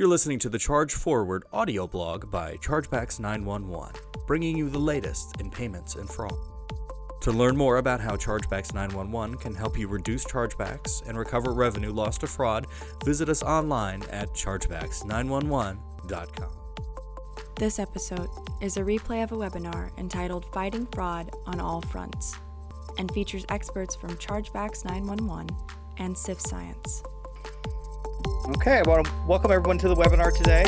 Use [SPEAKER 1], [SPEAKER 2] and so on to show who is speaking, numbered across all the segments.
[SPEAKER 1] You're listening to the Charge Forward audio blog by Chargebacks 911, bringing you the latest in payments and fraud. To learn more about how Chargebacks 911 can help you reduce chargebacks and recover revenue lost to fraud, visit us online at chargebacks911.com.
[SPEAKER 2] This episode is a replay of a webinar entitled Fighting Fraud on All Fronts and features experts from Chargebacks 911 and Sift Science.
[SPEAKER 3] Okay, to welcome everyone to the webinar today.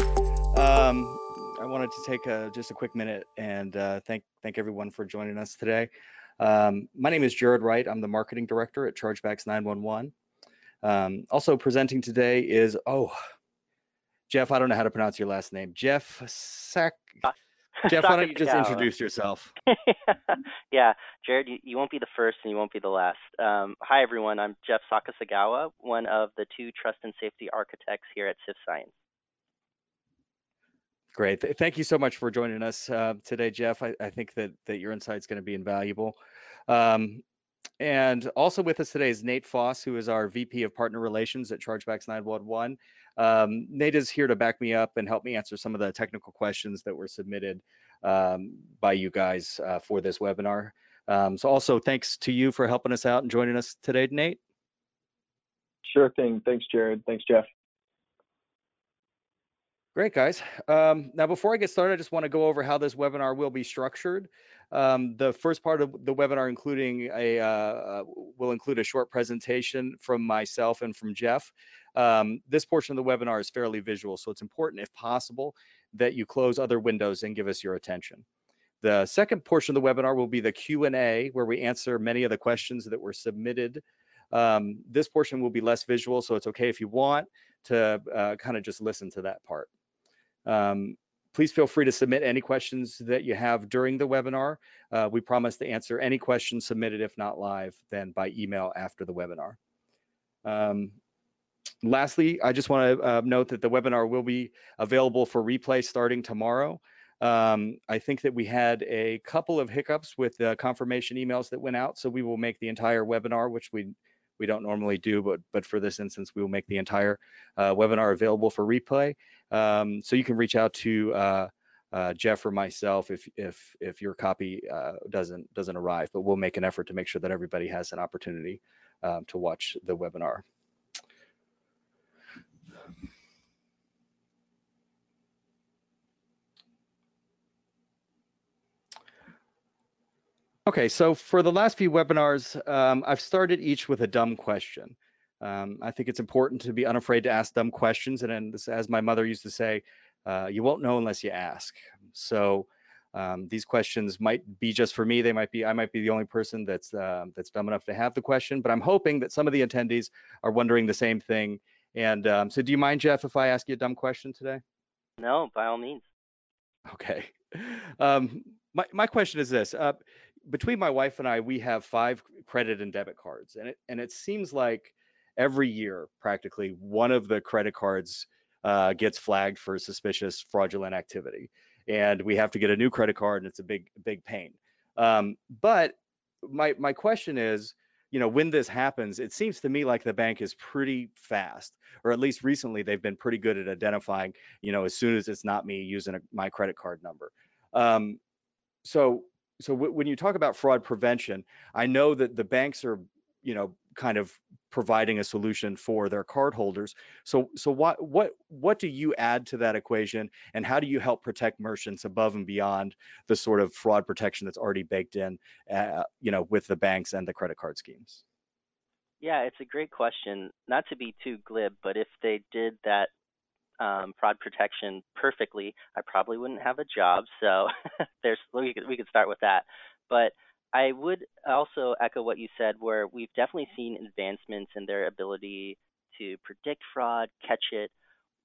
[SPEAKER 3] Um, I wanted to take a, just a quick minute and uh, thank thank everyone for joining us today. Um, my name is Jared Wright. I'm the marketing director at Chargebacks 911. Um, also presenting today is oh, Jeff. I don't know how to pronounce your last name. Jeff Sack. Jeff, why don't you just introduce yourself?
[SPEAKER 4] yeah, Jared, you, you, won't be the first and you won't be the last. Um, hi, everyone. I'm Jeff Sakasegawa, one of the two trust and safety architects here at Sift Science.
[SPEAKER 3] Great. Thank you so much for joining us uh, today, Jeff. I, I, think that, that your insight is going to be invaluable. Um, and also with us today is Nate Foss, who is our VP of Partner Relations at Chargebacks 911. Um, Nate is here to back me up and help me answer some of the technical questions that were submitted um, by you guys uh, for this webinar. Um, so also thanks to you for helping us out and joining us today, Nate.
[SPEAKER 5] Sure thing. Thanks, Jared. Thanks, Jeff.
[SPEAKER 3] Great, guys. Um, now, before I get started, I just want to go over how this webinar will be structured. Um, the first part of the webinar, including a, uh, uh, will include a short presentation from myself and from Jeff. Um, this portion of the webinar is fairly visual, so it's important, if possible, that you close other windows and give us your attention. The second portion of the webinar will be the Q&A, where we answer many of the questions that were submitted. Um, this portion will be less visual, so it's okay if you want to uh, kind of just listen to that part. Um, please feel free to submit any questions that you have during the webinar. Uh, we promise to answer any questions submitted, if not live, then by email after the webinar. Um, lastly, I just want to uh, note that the webinar will be available for replay starting tomorrow. Um, I think that we had a couple of hiccups with the confirmation emails that went out, so we will make the entire webinar, which we we don't normally do, but but for this instance, we will make the entire uh, webinar available for replay. Um, so you can reach out to uh, uh, Jeff or myself if if if your copy uh, doesn't doesn't arrive, but we'll make an effort to make sure that everybody has an opportunity um, to watch the webinar. Okay, so for the last few webinars, um, I've started each with a dumb question. Um, I think it's important to be unafraid to ask dumb questions. And as my mother used to say, uh, you won't know unless you ask. So um, these questions might be just for me. They might be, I might be the only person that's uh, that's dumb enough to have the question, but I'm hoping that some of the attendees are wondering the same thing. And um, so do you mind, Jeff, if I ask you a dumb question today?
[SPEAKER 4] No, by all means.
[SPEAKER 3] Okay. Um, my, my question is this. Uh, between my wife and I, we have five credit and debit cards, and it and it seems like every year, practically, one of the credit cards uh, gets flagged for suspicious fraudulent activity, and we have to get a new credit card, and it's a big big pain. Um, but my my question is, you know, when this happens, it seems to me like the bank is pretty fast, or at least recently they've been pretty good at identifying, you know, as soon as it's not me using a, my credit card number. Um, so so w- when you talk about fraud prevention, I know that the banks are, you know, kind of providing a solution for their cardholders. So so what what what do you add to that equation, and how do you help protect merchants above and beyond the sort of fraud protection that's already baked in, uh, you know, with the banks and the credit card schemes?
[SPEAKER 4] Yeah, it's a great question. Not to be too glib, but if they did that um, fraud protection perfectly, I probably wouldn't have a job. So there's we could we could start with that. But I would also echo what you said, where we've definitely seen advancements in their ability to predict fraud, catch it,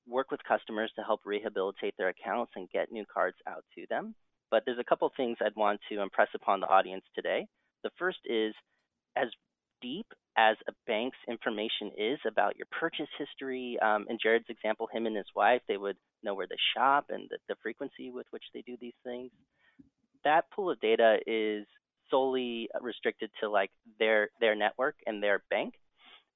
[SPEAKER 4] work with customers to help rehabilitate their accounts and get new cards out to them. But there's a couple things I'd want to impress upon the audience today. The first is as deep as a bank's information is about your purchase history. Um, in Jared's example, him and his wife, they would know where they shop and the, the frequency with which they do these things. That pool of data is solely restricted to like their their network and their bank,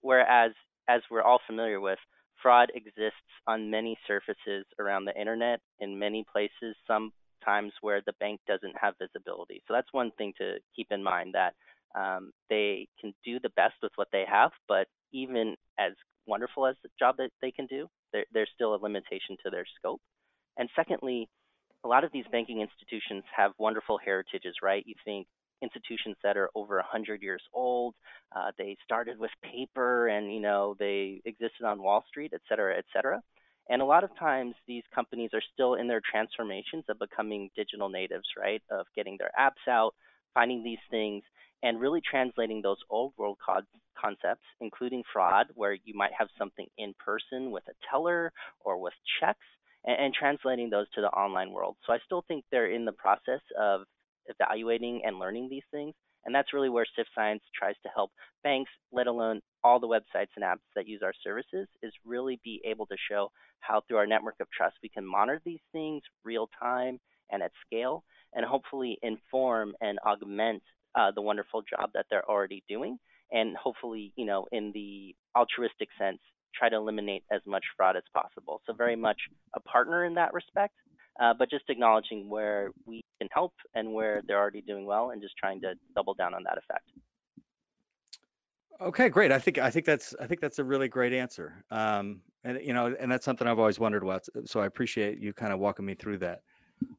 [SPEAKER 4] whereas as we're all familiar with, fraud exists on many surfaces around the internet in many places, sometimes where the bank doesn't have visibility. So that's one thing to keep in mind that um, they can do the best with what they have, but even as wonderful as the job that they can do, there, there's still a limitation to their scope. And secondly, a lot of these banking institutions have wonderful heritages, right? You think institutions that are over 100 years old. Uh, they started with paper and, you know, they existed on Wall Street, et cetera, et cetera. And a lot of times these companies are still in their transformations of becoming digital natives, right? Of getting their apps out, finding these things, and really translating those old world co- concepts, including fraud, where you might have something in person with a teller or with checks, and, and translating those to the online world. So I still think they're in the process of evaluating and learning these things. And that's really where Sift Science tries to help banks, let alone all the websites and apps that use our services, is really be able to show how through our network of trust we can monitor these things real time and at scale, and hopefully inform and augment uh, the wonderful job that they're already doing, and hopefully, you know, in the altruistic sense, try to eliminate as much fraud as possible. So very much a partner in that respect, uh, but just acknowledging where we can help and where they're already doing well, and just trying to double down on that effect.
[SPEAKER 3] Okay, great. I think I think that's I think that's a really great answer. Um, and you know, and that's something I've always wondered about. So I appreciate you kind of walking me through that.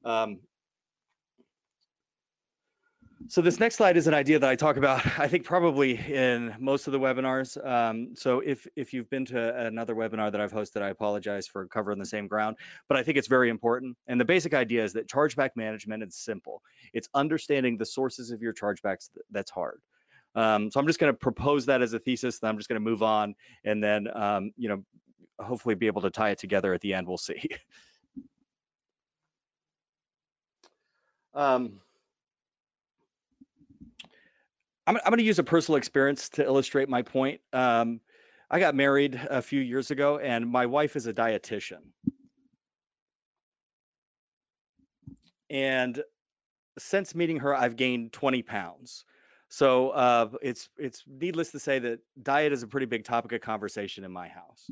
[SPEAKER 3] Um, so this next slide is an idea that I talk about, I think probably in most of the webinars. Um, so if if you've been to another webinar that I've hosted, I apologize for covering the same ground, but I think it's very important. And the basic idea is that chargeback management is simple. It's understanding the sources of your chargebacks that's hard. Um, so I'm just going to propose that as a thesis, and I'm just going to move on, and then um, you know, hopefully be able to tie it together at the end. We'll see. um, I'm, I'm going to use a personal experience to illustrate my point. Um, I got married a few years ago, and my wife is a dietitian. And since meeting her, I've gained 20 pounds. So uh, it's it's needless to say that diet is a pretty big topic of conversation in my house.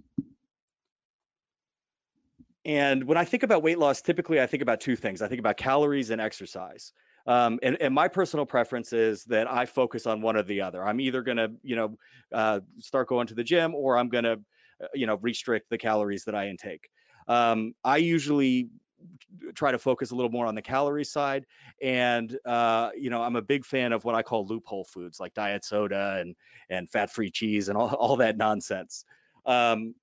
[SPEAKER 3] And when I think about weight loss, typically I think about two things. I think about calories and exercise. Um, and, and, my personal preference is that I focus on one or the other. I'm either going to, you know, uh, start going to the gym or I'm going to, uh, you know, restrict the calories that I intake. Um, I usually try to focus a little more on the calorie side and uh, you know i'm a big fan of what i call loophole foods like diet soda and and fat free cheese and all, all that nonsense um,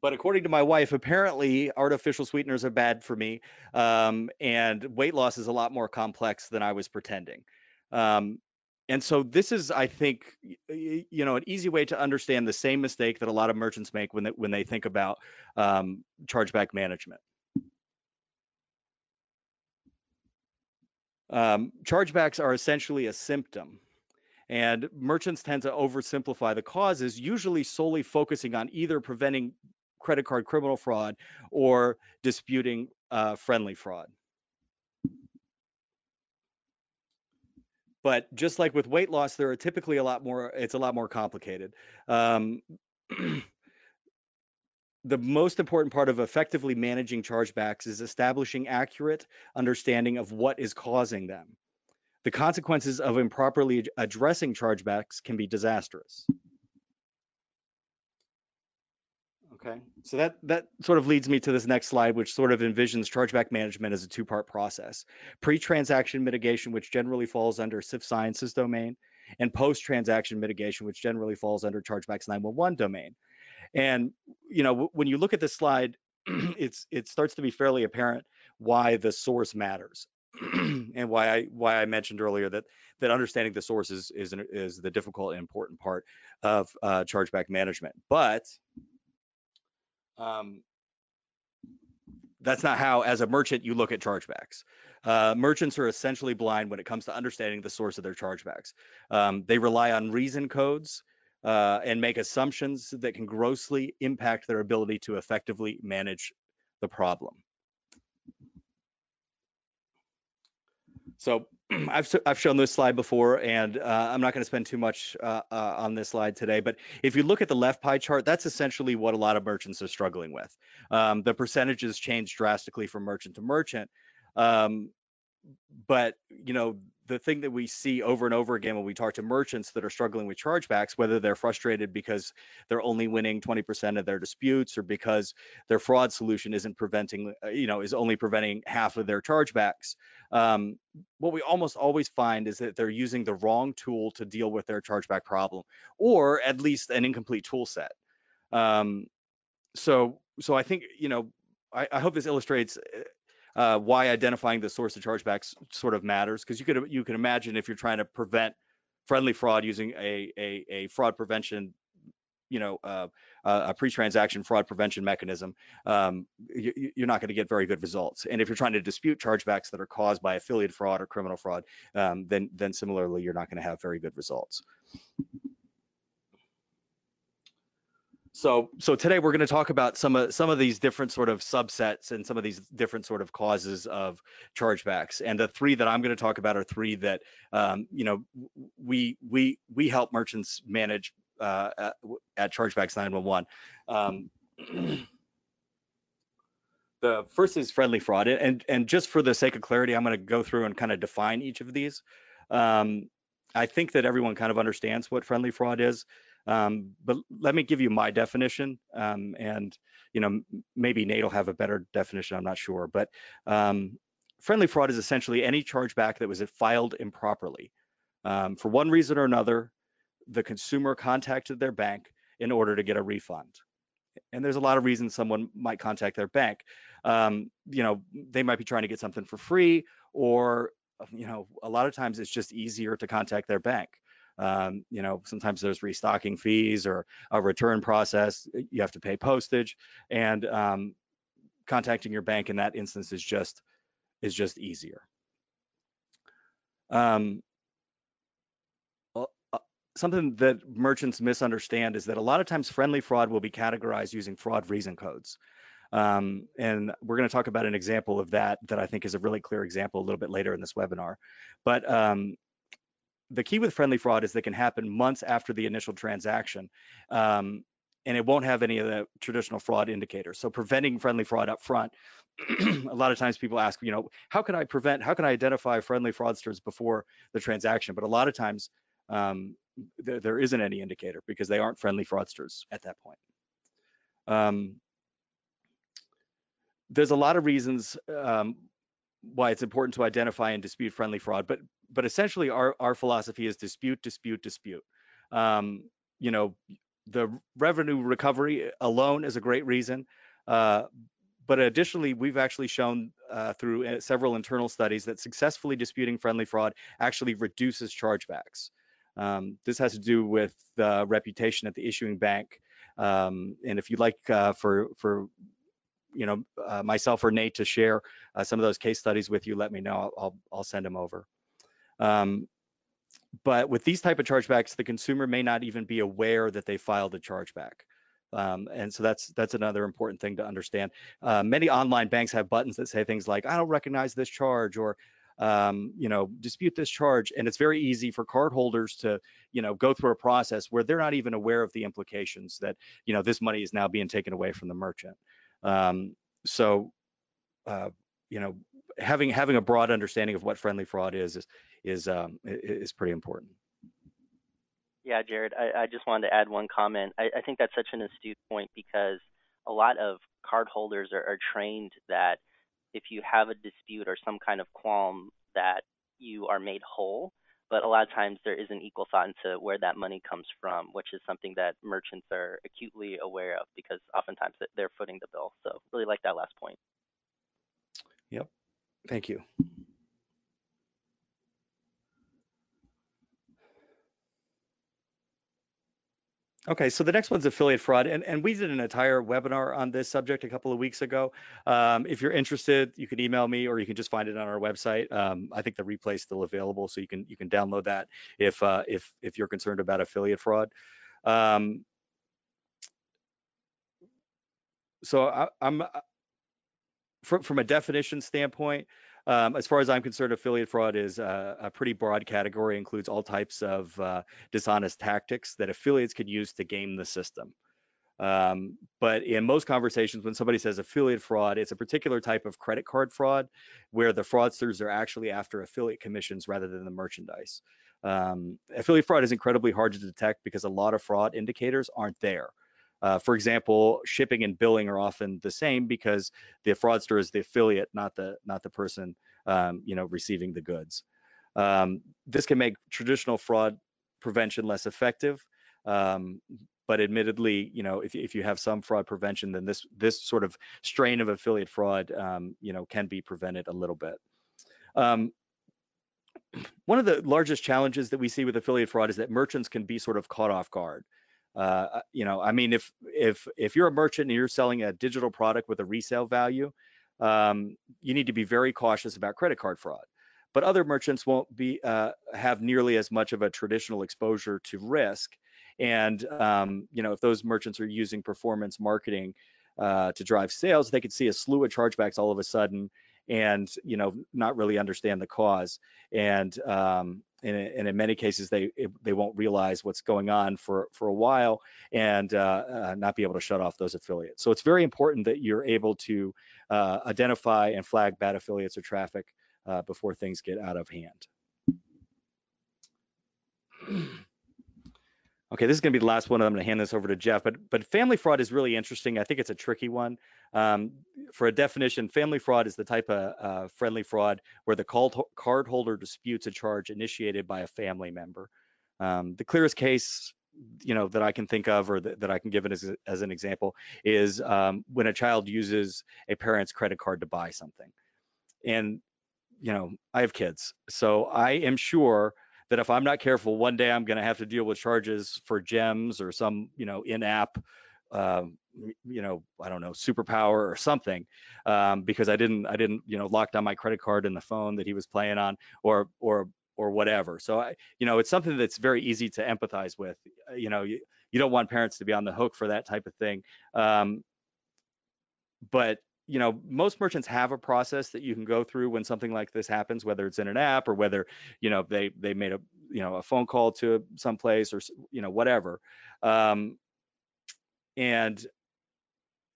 [SPEAKER 3] but according to my wife, apparently artificial sweeteners are bad for me, um, and weight loss is a lot more complex than I was pretending. Um, and so this is, I think, you know, an easy way to understand the same mistake that a lot of merchants make when they, when they think about um, chargeback management. Um, chargebacks are essentially a symptom and merchants tend to oversimplify the causes, usually solely focusing on either preventing credit card criminal fraud or disputing uh, friendly fraud. But just like with weight loss, there are typically a lot more, it's a lot more complicated. Um, the most important part of effectively managing chargebacks is establishing accurate understanding of what is causing them. The consequences of improperly addressing chargebacks can be disastrous. Okay, so that that sort of leads me to this next slide, which sort of envisions chargeback management as a two-part process: pre-transaction mitigation, which generally falls under Sift Sciences domain, and post-transaction mitigation, which generally falls under Chargebacks 911 domain. And you know, when you look at this slide, it's it starts to be fairly apparent why the source matters, and why I why I mentioned earlier that that understanding the source is is, is the difficult and important part of uh, chargeback management. But um, that's not how, as a merchant, you look at chargebacks. Uh, merchants are essentially blind when it comes to understanding the source of their chargebacks. Um, they rely on reason codes uh, and make assumptions that can grossly impact their ability to effectively manage the problem. So I've I've shown this slide before, and uh, I'm not going to spend too much uh, uh, on this slide today. But if you look at the left pie chart, that's essentially what a lot of merchants are struggling with. Um, the percentages change drastically from merchant to merchant. Um, but you know the thing that we see over and over again when we talk to merchants that are struggling with chargebacks whether they're frustrated because they're only winning 20% of their disputes or because their fraud solution isn't preventing uh, you know is only preventing half of their chargebacks um, what we almost always find is that they're using the wrong tool to deal with their chargeback problem or at least an incomplete tool set um, so so i think you know I, I hope this illustrates uh, why identifying the source of chargebacks sort of matters because you could you can imagine if you're trying to prevent friendly fraud using a a, a fraud prevention you know uh, a pre-transaction fraud prevention mechanism um, you, you're not going to get very good results. And if you're trying to dispute chargebacks that are caused by affiliate fraud or criminal fraud um, then then similarly you're not going to have very good results So, so today we're going to talk about some of some of these different sort of subsets and some of these different sort of causes of chargebacks. And the three that I'm going to talk about are three that um, you know we we we help merchants manage uh, at, at Chargebacks 911. Um, the first is friendly fraud, and and just for the sake of clarity, I'm going to go through and kind of define each of these. Um, I think that everyone kind of understands what friendly fraud is. Um, but let me give you my definition, um, and you know maybe Nate will have a better definition. I'm not sure, but um, friendly fraud is essentially any chargeback that was filed improperly. Um, for one reason or another, the consumer contacted their bank in order to get a refund. And there's a lot of reasons someone might contact their bank. Um, you know, they might be trying to get something for free, or you know, a lot of times it's just easier to contact their bank. Um, you know, sometimes there's restocking fees or a return process. You have to pay postage, and um, contacting your bank in that instance is just is just easier. Um, something that merchants misunderstand is that a lot of times friendly fraud will be categorized using fraud reason codes. Um, and we're going to talk about an example of that that I think is a really clear example a little bit later in this webinar. But um, the key with friendly fraud is that can happen months after the initial transaction. Um, and it won't have any of the traditional fraud indicators. So preventing friendly fraud up front, a lot of times people ask, you know, how can I prevent, how can I identify friendly fraudsters before the transaction? But a lot of times um, there, there isn't any indicator because they aren't friendly fraudsters at that point. Um, there's a lot of reasons um, why it's important to identify and dispute friendly fraud, but but essentially our our philosophy is dispute, dispute, dispute. Um, you know, the revenue recovery alone is a great reason, uh, but additionally, we've actually shown uh, through uh, several internal studies that successfully disputing friendly fraud actually reduces chargebacks. Um, this has to do with the reputation at the issuing bank. Um, and if you'd like uh, for for you know uh, myself or Nate to share uh, some of those case studies with you, let me know. I'll I'll send them over. Um, but with these type of chargebacks, the consumer may not even be aware that they filed a chargeback. Um, and so that's that's another important thing to understand. Uh, many online banks have buttons that say things like, I don't recognize this charge or um, you know, dispute this charge. And it's very easy for cardholders to, you know, go through a process where they're not even aware of the implications that, you know, this money is now being taken away from the merchant. Um, so, uh, you know, having having a broad understanding of what friendly fraud is is is um, is pretty important.
[SPEAKER 4] Yeah, Jared, I, I just wanted to add one comment. I, I think that's such an astute point because a lot of cardholders are, are trained that if you have a dispute or some kind of qualm that you are made whole. But a lot of times there isn't equal thought into where that money comes from, which is something that merchants are acutely aware of because oftentimes they're footing the bill. So really like that last point.
[SPEAKER 3] Yep. Thank you. Okay, so the next one's affiliate fraud, and, and we did an entire webinar on this subject a couple of weeks ago. Um, if you're interested, you can email me or you can just find it on our website. Um, I think the replay is still available, so you can you can download that if uh, if if you're concerned about affiliate fraud. Um, so I, am from from a definition standpoint, Um, as far as I'm concerned, affiliate fraud is a, a pretty broad category, includes all types of uh, dishonest tactics that affiliates can use to game the system. Um, but in most conversations, when somebody says affiliate fraud, it's a particular type of credit card fraud where the fraudsters are actually after affiliate commissions rather than the merchandise. Um, affiliate fraud is incredibly hard to detect because a lot of fraud indicators aren't there. Uh, for example, shipping and billing are often the same because the fraudster is the affiliate, not the not the person um, you know receiving the goods. Um, this can make traditional fraud prevention less effective. Um, but admittedly, you know, if, if you have some fraud prevention, then this this sort of strain of affiliate fraud, um, you know, can be prevented a little bit. Um, one of the largest challenges that we see with affiliate fraud is that merchants can be sort of caught off guard. Uh, uh, you know, I mean, if if if you're a merchant and you're selling a digital product with a resale value, um, you need to be very cautious about credit card fraud. But other merchants won't be uh, have nearly as much of a traditional exposure to risk, and um, you know, if those merchants are using performance marketing uh, to drive sales, they could see a slew of chargebacks all of a sudden, and you know not really understand the cause and um, and, and, in many cases they they won't realize what's going on for for a while and uh, uh, not be able to shut off those affiliates. So it's very important that you're able to uh, identify and flag bad affiliates or traffic uh, before things get out of hand Okay, this is going to be the last one. I'm going to hand this over to Jeff. But but family fraud is really interesting. I think it's a tricky one. Um, for a definition, family fraud is the type of uh, friendly fraud where the card cardholder disputes a charge initiated by a family member. Um, the clearest case you know that I can think of or that, that I can give it as, as an example is um, when a child uses a parent's credit card to buy something. And you know, I have kids, so I am sure that if I'm not careful, one day I'm going to have to deal with charges for gems or some, you know, in-app, um, you know, I don't know, superpower or something, um, because I didn't, I didn't, you know, lock down my credit card in the phone that he was playing on, or, or, or whatever. So I, you know, it's something that's very easy to empathize with. Uh, you know, you, you don't want parents to be on the hook for that type of thing. Um, but you know most merchants have a process that you can go through when something like this happens whether it's in an app or whether you know they they made a you know a phone call to some place or you know whatever. Um, and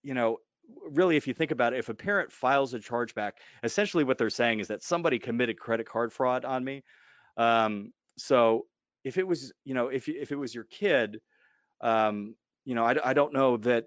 [SPEAKER 3] you know really if you think about it if a parent files a chargeback essentially what they're saying is that somebody committed credit card fraud on me. Um, so if it was you know if if it was your kid um, you know I, I don't know that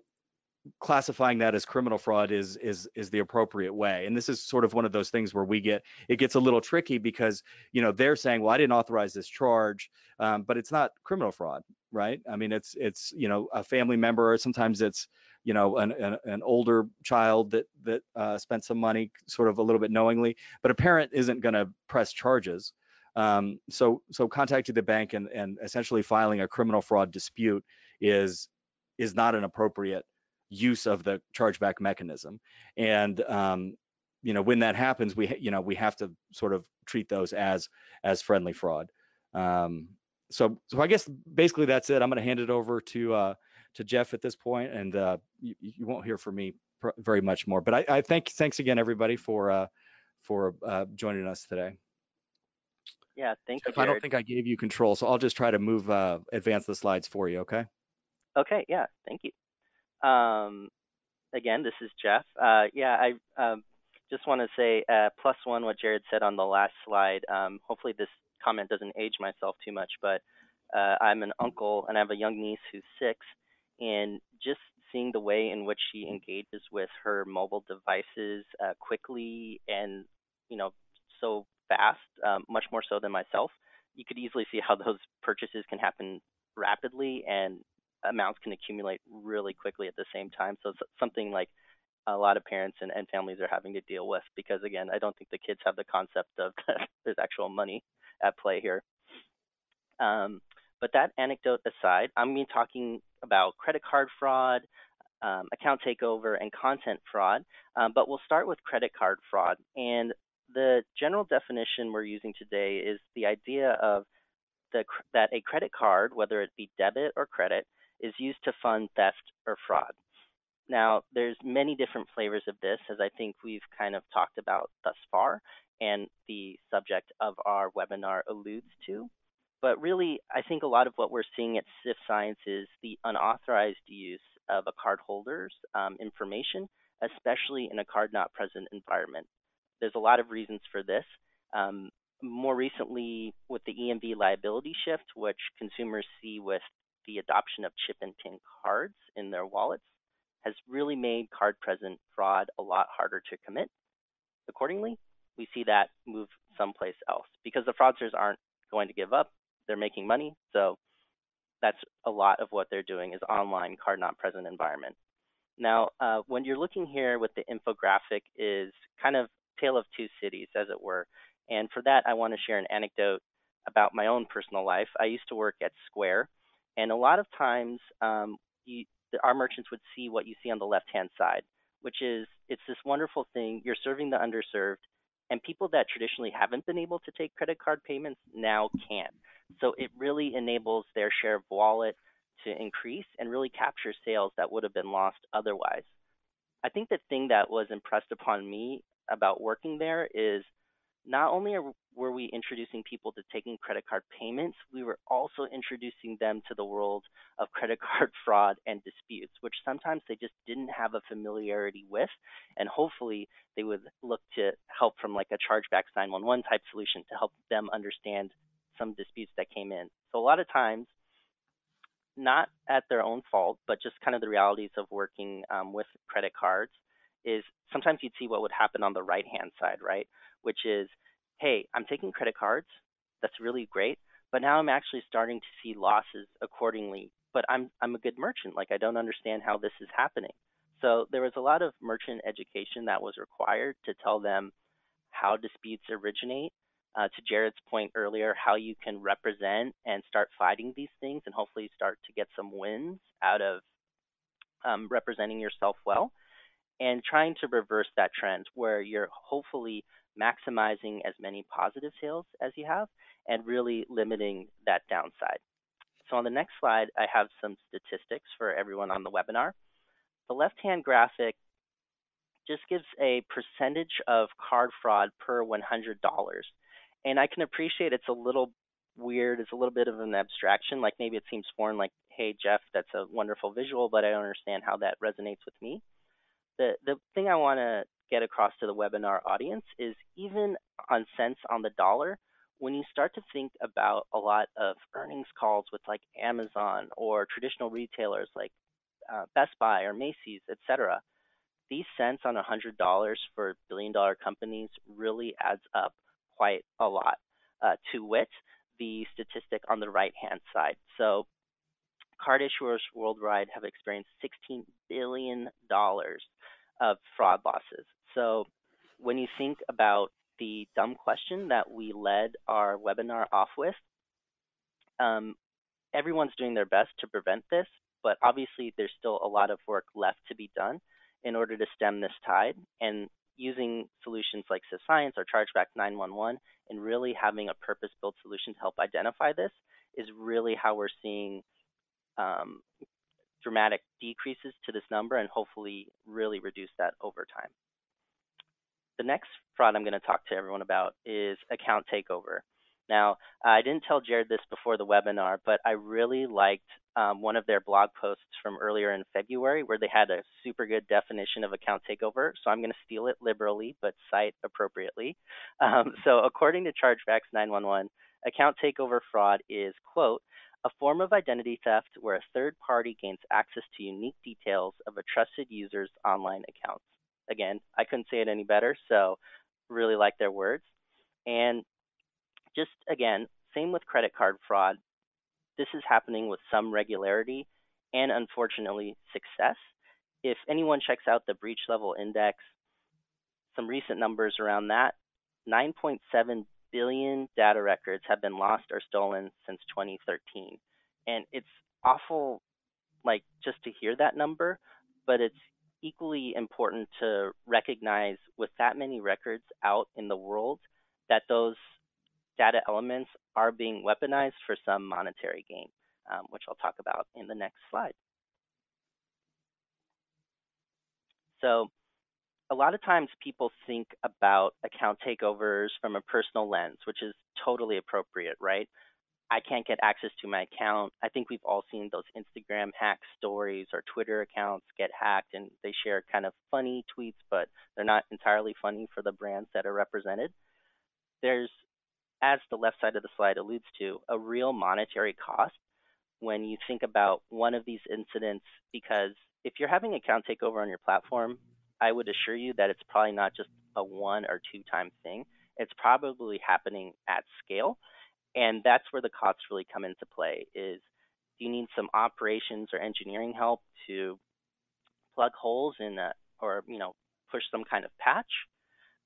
[SPEAKER 3] classifying that as criminal fraud is is is the appropriate way. And this is sort of one of those things where we get it gets a little tricky because you know they're saying well i didn't authorize this charge um, but it's not criminal fraud right? I mean it's it's you know a family member or sometimes it's you know an, an, an older child that that uh, spent some money sort of a little bit knowingly but a parent isn't going to press charges. Um, so so contacting the bank and and essentially filing a criminal fraud dispute is is not an appropriate use of the chargeback mechanism. And um, you know, when that happens, we you know we have to sort of treat those as as friendly fraud. Um, so so I guess basically that's it. I'm going to hand it over to uh, to Jeff at this point, and uh, you, you won't hear from me very much more. But I, I thank thanks again everybody for uh, for uh, joining us today.
[SPEAKER 4] Yeah, thank
[SPEAKER 3] Jeff,
[SPEAKER 4] you.
[SPEAKER 3] I don't think I gave you control, so I'll just try to move uh, advance the slides for you. Okay.
[SPEAKER 4] Okay. Yeah. Thank you. Um, again, this is Jeff. Uh, yeah, I um, just want to say uh, plus one what Jared said on the last slide. Um, hopefully, this comment doesn't age myself too much, but uh, I'm an uncle and I have a young niece who's six, and just seeing the way in which she engages with her mobile devices uh, quickly and you know so fast, um, much more so than myself. You could easily see how those purchases can happen rapidly and amounts can accumulate really quickly at the same time. So it's something like a lot of parents and, and families are having to deal with because again, I don't think the kids have the concept of there's actual money at play here. Um, but that anecdote aside, I'm going to be talking about credit card fraud, um, account takeover, and content fraud. Um, but we'll start with credit card fraud. And the general definition we're using today is the idea of the, that a credit card, whether it be debit or credit, is used to fund theft or fraud. Now, there's many different flavors of this, as I think we've kind of talked about thus far, and the subject of our webinar alludes to. But really, I think a lot of what we're seeing at Sift Science is the unauthorized use of a cardholder's um, information, especially in a card not present environment. There's a lot of reasons for this. Um, more recently, with the EMV liability shift, which consumers see with the adoption of chip and PIN cards in their wallets, has really made card present fraud a lot harder to commit. Accordingly, we see that move someplace else because the fraudsters aren't going to give up. They're making money. So that's a lot of what they're doing is online card not present environment. Now, uh, when you're looking here with the infographic is kind of tale of two cities, as it were. And for that, I want to share an anecdote about my own personal life. I used to work at Square, and a lot of times um, you, our merchants would see what you see on the left-hand side, which is it's this wonderful thing. You're serving the underserved, and people that traditionally haven't been able to take credit card payments now can. So it really enables their share of wallet to increase and really capture sales that would have been lost otherwise. I think the thing that was impressed upon me about working there is not only are, were we introducing people to taking credit card payments, we were also introducing them to the world of credit card fraud and disputes, which sometimes they just didn't have a familiarity with. And hopefully they would look to help from like a chargebacks 911 type solution to help them understand some disputes that came in. So a lot of times, not at their own fault, but just kind of the realities of working um, with credit cards is sometimes you'd see what would happen on the right hand side, right? Which is, hey, I'm taking credit cards. That's really great. But now I'm actually starting to see losses accordingly. But I'm I'm a good merchant. Like I don't understand how this is happening. So there was a lot of merchant education that was required to tell them how disputes originate. Uh, to Jared's point earlier, how you can represent and start fighting these things and hopefully start to get some wins out of um, representing yourself well and trying to reverse that trend where you're hopefully maximizing as many positive sales as you have and really limiting that downside. So on the next slide, I have some statistics for everyone on the webinar. The left-hand graphic just gives a percentage of card fraud per $100. And I can appreciate it's a little weird, it's a little bit of an abstraction, like maybe it seems foreign, like, hey, Jeff, that's a wonderful visual, but I don't understand how that resonates with me the the thing I want to get across to the webinar audience is even on cents on the dollar, when you start to think about a lot of earnings calls with like Amazon or traditional retailers like uh, Best Buy or Macy's, etc., these cents on $100 for billion dollar companies really adds up quite a lot. Uh, to wit, the statistic on the right hand side. So, card issuers worldwide have experienced $16 billion of fraud losses. So when you think about the dumb question that we led our webinar off with, um, everyone's doing their best to prevent this, but obviously there's still a lot of work left to be done in order to stem this tide. And using solutions like Sift Science or Chargeback 911 and really having a purpose-built solution to help identify this is really how we're seeing um, dramatic decreases to this number and hopefully really reduce that over time. The next fraud I'm going to talk to everyone about is account takeover. Now, I didn't tell Jared this before the webinar, but I really liked um, one of their blog posts from earlier in February where they had a super good definition of account takeover. So I'm going to steal it liberally, but cite appropriately. Um, so according to Chargebacks 911, account takeover fraud is, quote, a form of identity theft where a third party gains access to unique details of a trusted user's online accounts. Again, I couldn't say it any better, so really like their words. And just again, same with credit card fraud. This is happening with some regularity and unfortunately success. If anyone checks out the breach level index, some recent numbers around that 9.7 billion data records have been lost or stolen since 2013. And it's awful, like, just to hear that number, but it's equally important to recognize with that many records out in the world that those data elements are being weaponized for some monetary gain, um, which I'll talk about in the next slide. So a lot of times people think about account takeovers from a personal lens, which is totally appropriate, right? I can't get access to my account. I think we've all seen those Instagram hack stories or Twitter accounts get hacked and they share kind of funny tweets, but they're not entirely funny for the brands that are represented. There's, as the left side of the slide alludes to, a real monetary cost when you think about one of these incidents because if you're having account takeover on your platform, I would assure you that it's probably not just a one or two time thing. It's probably happening at scale. And that's where the costs really come into play is do you need some operations or engineering help to plug holes in a, or you know push some kind of patch?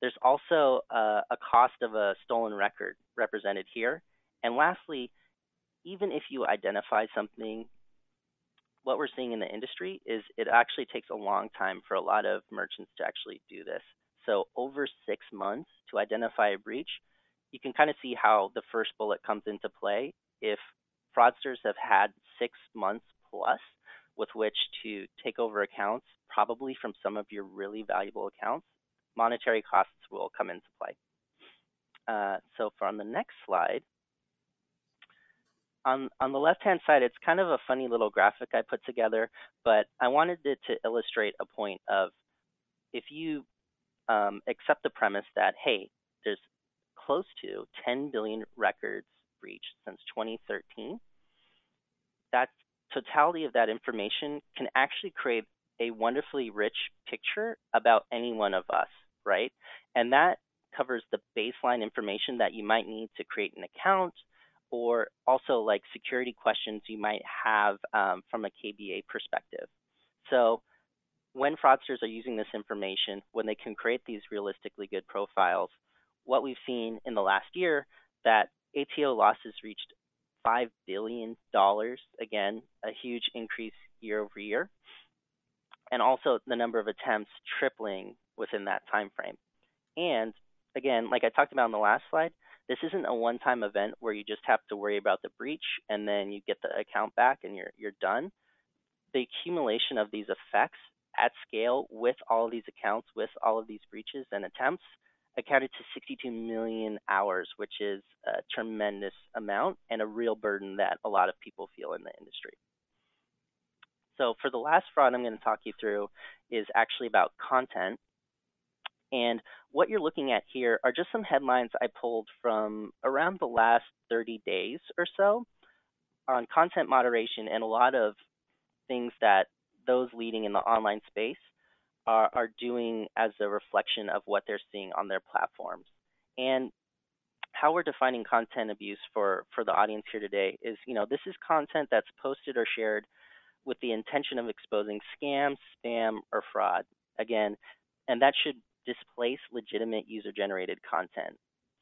[SPEAKER 4] There's also a, a cost of a stolen record represented here. And lastly, even if you identify something what we're seeing in the industry is it actually takes a long time for a lot of merchants to actually do this. So over six months to identify a breach, you can kind of see how the first bullet comes into play. If fraudsters have had six months plus with which to take over accounts, probably from some of your really valuable accounts, monetary costs will come into play. Uh, so for on the next slide, on, on the left-hand side, it's kind of a funny little graphic I put together, but I wanted it to illustrate a point of if you um, accept the premise that, hey, there's close to 10 billion records breached since 2013, that totality of that information can actually create a wonderfully rich picture about any one of us, right? And that covers the baseline information that you might need to create an account, or also like security questions you might have um, from a KBA perspective. So when fraudsters are using this information, when they can create these realistically good profiles, what we've seen in the last year that ATO losses reached $5 billion, again, a huge increase year over year, and also the number of attempts tripling within that time frame. And again, like I talked about in the last slide, this isn't a one-time event where you just have to worry about the breach and then you get the account back and you're you're done. The accumulation of these effects at scale with all of these accounts, with all of these breaches and attempts, accounted to 62 million hours, which is a tremendous amount and a real burden that a lot of people feel in the industry. So for the last fraud I'm going to talk you through is actually about content. And what you're looking at here are just some headlines I pulled from around the last 30 days or so on content moderation and a lot of things that those leading in the online space are, are doing as a reflection of what they're seeing on their platforms. And how we're defining content abuse for, for the audience here today is, you know, this is content that's posted or shared with the intention of exposing scam, spam, or fraud. Again, and that should displace legitimate user generated content.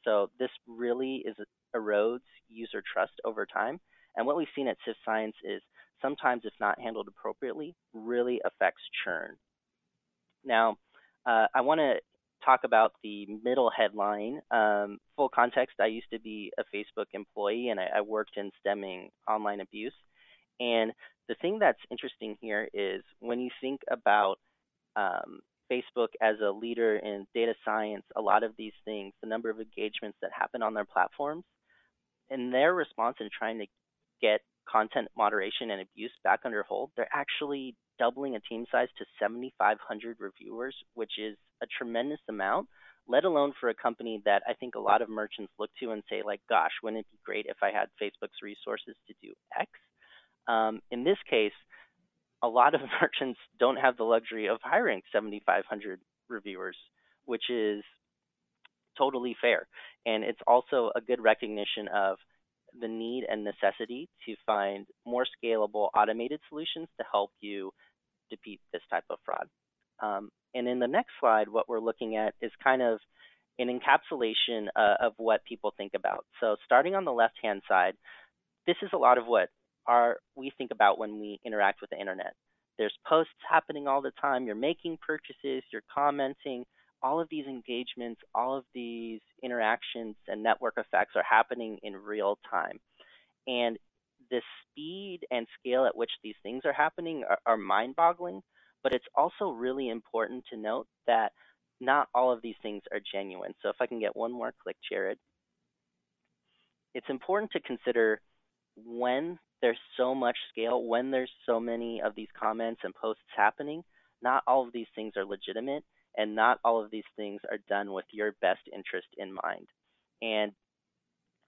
[SPEAKER 4] So this really is erodes user trust over time. And what we've seen at Sift Science is sometimes, if not handled appropriately, really affects churn. Now, uh, I want to talk about the middle headline. Um, full context, I used to be a Facebook employee and I, I worked in stemming online abuse. And the thing that's interesting here is when you think about um, Facebook as a leader in data science, a lot of these things, the number of engagements that happen on their platforms, and their response in trying to get content moderation and abuse back under hold, they're actually doubling a team size to 7,500 reviewers, which is a tremendous amount, let alone for a company that I think a lot of merchants look to and say, like, gosh, wouldn't it be great if I had Facebook's resources to do X? Um, in this case, a lot of merchants don't have the luxury of hiring 7,500 reviewers, which is totally fair. And it's also a good recognition of the need and necessity to find more scalable automated solutions to help you defeat this type of fraud. Um, and in the next slide, what we're looking at is kind of an encapsulation uh, of what people think about. So starting on the left-hand side, this is a lot of what are we think about when we interact with the internet. There's posts happening all the time. You're making purchases, you're commenting. All of these engagements, all of these interactions and network effects are happening in real time. And the speed and scale at which these things are happening are, are mind boggling. But it's also really important to note that not all of these things are genuine. So if I can get one more click, Jared, it's important to consider when there's so much scale, when there's so many of these comments and posts happening, not all of these things are legitimate and not all of these things are done with your best interest in mind. And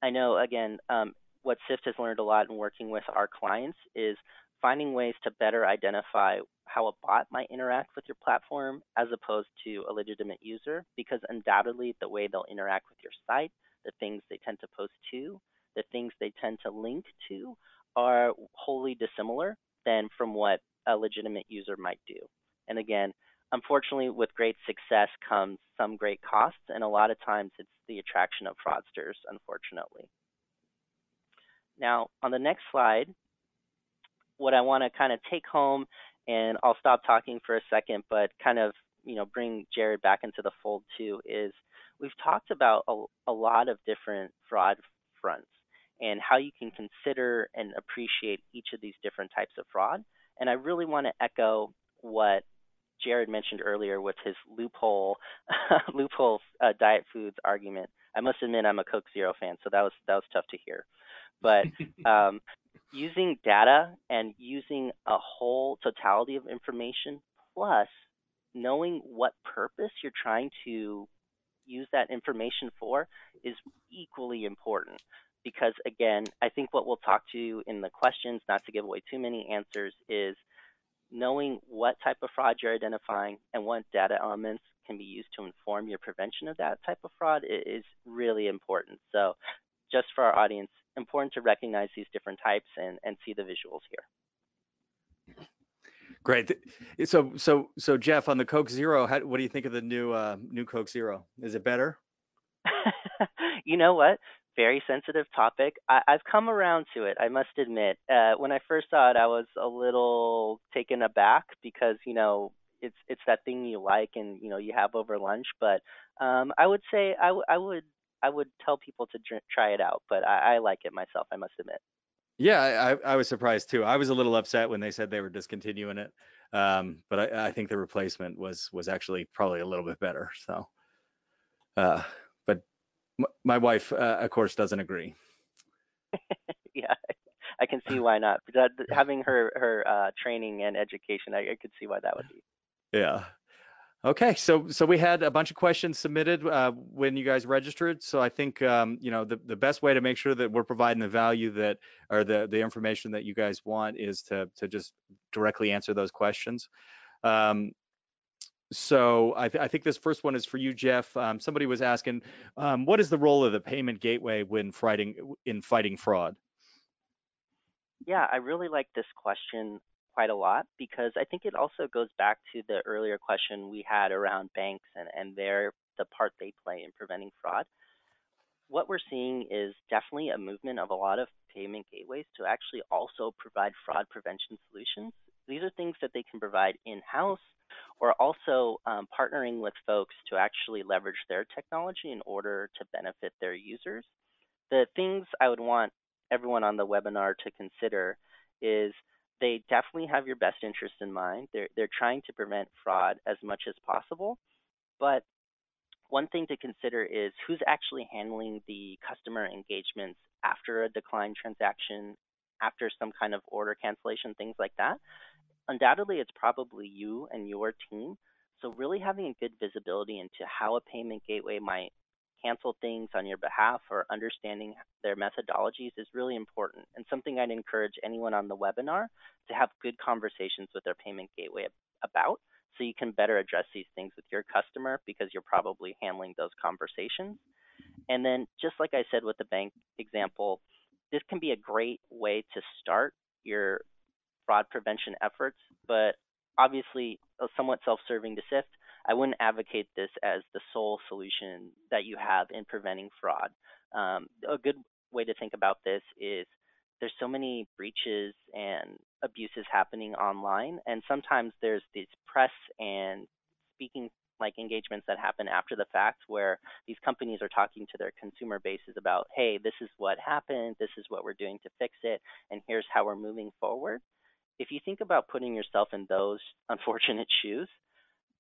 [SPEAKER 4] I know, again, um, what SIFT has learned a lot in working with our clients is finding ways to better identify how a bot might interact with your platform as opposed to a legitimate user, because undoubtedly the way they'll interact with your site, the things they tend to post to, the things they tend to link to are wholly dissimilar than from what a legitimate user might do. And again, unfortunately, with great success comes some great costs, and a lot of times it's the attraction of fraudsters, unfortunately. Now, on the next slide, what I want to kind of take home, and I'll stop talking for a second, but kind of you know bring Jared back into the fold too, is we've talked about a, a lot of different fraud fronts and how you can consider and appreciate each of these different types of fraud. And I really want to echo what Jared mentioned earlier with his loophole loophole uh, diet foods argument. I must admit I'm a Coke Zero fan, so that was that was tough to hear. But um, using data and using a whole totality of information plus knowing what purpose you're trying to use that information for is equally important because again i think what we'll talk to in the questions not to give away too many answers is knowing what type of fraud you're identifying and what data elements can be used to inform your prevention of that type of fraud is really important. So just for our audience, important to recognize these different types and, and see the visuals here.
[SPEAKER 3] Great. So, so, so Jeff, on the Coke Zero, how, what do you think of the new, uh, new Coke Zero? Is it better?
[SPEAKER 4] you know what? Very sensitive topic. I, I've come around to it, I must admit. Uh, when I first saw it, I was a little taken aback because you know it's it's that thing you like and you know you have over lunch. But um, I would say I, w- I would I would tell people to drink, try it out. But I, I like it myself, I must admit.
[SPEAKER 3] Yeah, I, I was surprised too. I was a little upset when they said they were discontinuing it, um, but I, I think the replacement was was actually probably a little bit better. So, uh, my wife, uh, of course, doesn't agree.
[SPEAKER 4] yeah, I can see why not. That, having her her uh, training and education, I, I could see why that would be.
[SPEAKER 3] Yeah. Okay, so so we had a bunch of questions submitted uh, when you guys registered. So I think um, you know the, the best way to make sure that we're providing the value that or the the information that you guys want is to to just directly answer those questions. Um, so I, th- I, think this first one is for you, Jeff. Um, somebody was asking, um, what is the role of the payment gateway when fighting in fighting fraud?
[SPEAKER 4] Yeah, I really like this question quite a lot because I think it also goes back to the earlier question we had around banks and, and their the part they play in preventing fraud. What we're seeing is definitely a movement of a lot of payment gateways to actually also provide fraud prevention solutions. These are things that they can provide in-house or also um, partnering with folks to actually leverage their technology in order to benefit their users. The things I would want everyone on the webinar to consider is they definitely have your best interest in mind. They're, they're trying to prevent fraud as much as possible. But one thing to consider is who's actually handling the customer engagements after a decline transaction, after some kind of order cancellation, things like that undoubtedly it's probably you and your team. So really having a good visibility into how a payment gateway might cancel things on your behalf or understanding their methodologies is really important and something I'd encourage anyone on the webinar to have good conversations with their payment gateway about so you can better address these things with your customer because you're probably handling those conversations. And then just like I said with the bank example, this can be a great way to start your fraud prevention efforts, but obviously somewhat self-serving to SIFT. I wouldn't advocate this as the sole solution that you have in preventing fraud. Um, a good way to think about this is there's so many breaches and abuses happening online, and sometimes there's these press and speaking like engagements that happen after the fact where these companies are talking to their consumer bases about, hey, this is what happened, this is what we're doing to fix it, and here's how we're moving forward if you think about putting yourself in those unfortunate shoes,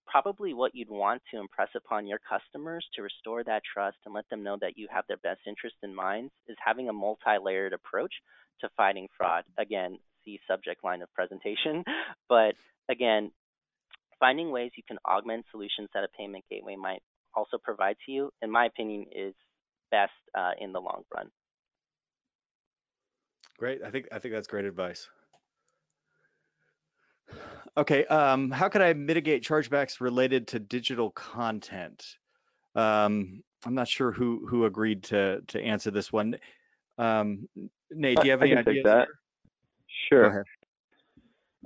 [SPEAKER 4] probably what you'd want to impress upon your customers to restore that trust and let them know that you have their best interest in mind is having a multi-layered approach to fighting fraud. Again, see subject line of presentation, but again, finding ways you can augment solutions that a payment gateway might also provide to you, in my opinion, is best uh, in the long run.
[SPEAKER 3] Great. I think I think that's great advice. Okay. Um, how can I mitigate chargebacks related to digital content? Um, I'm not sure who who agreed to to answer this one. Um, Nate, do you have
[SPEAKER 5] I
[SPEAKER 3] any
[SPEAKER 5] take
[SPEAKER 3] ideas?
[SPEAKER 5] that. Sure.
[SPEAKER 3] Go ahead.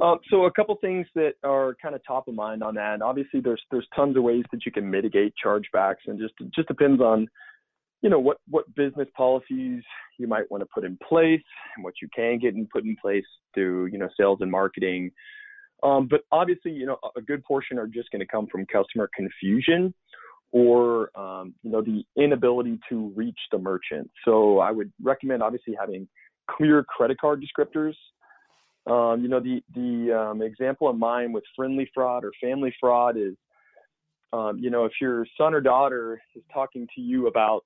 [SPEAKER 5] Um, so a couple things that are kind of top of mind on that. Obviously, there's there's tons of ways that you can mitigate chargebacks, and just just depends on, you know, what what business policies you might want to put in place, and what you can get and put in place through you know sales and marketing. Um, but obviously, you know, a good portion are just going to come from customer confusion, or um, you know, the inability to reach the merchant. So I would recommend obviously having clear credit card descriptors um, you know, the the um, example in mind with friendly fraud or family fraud is, um, you know, if your son or daughter is talking to you about,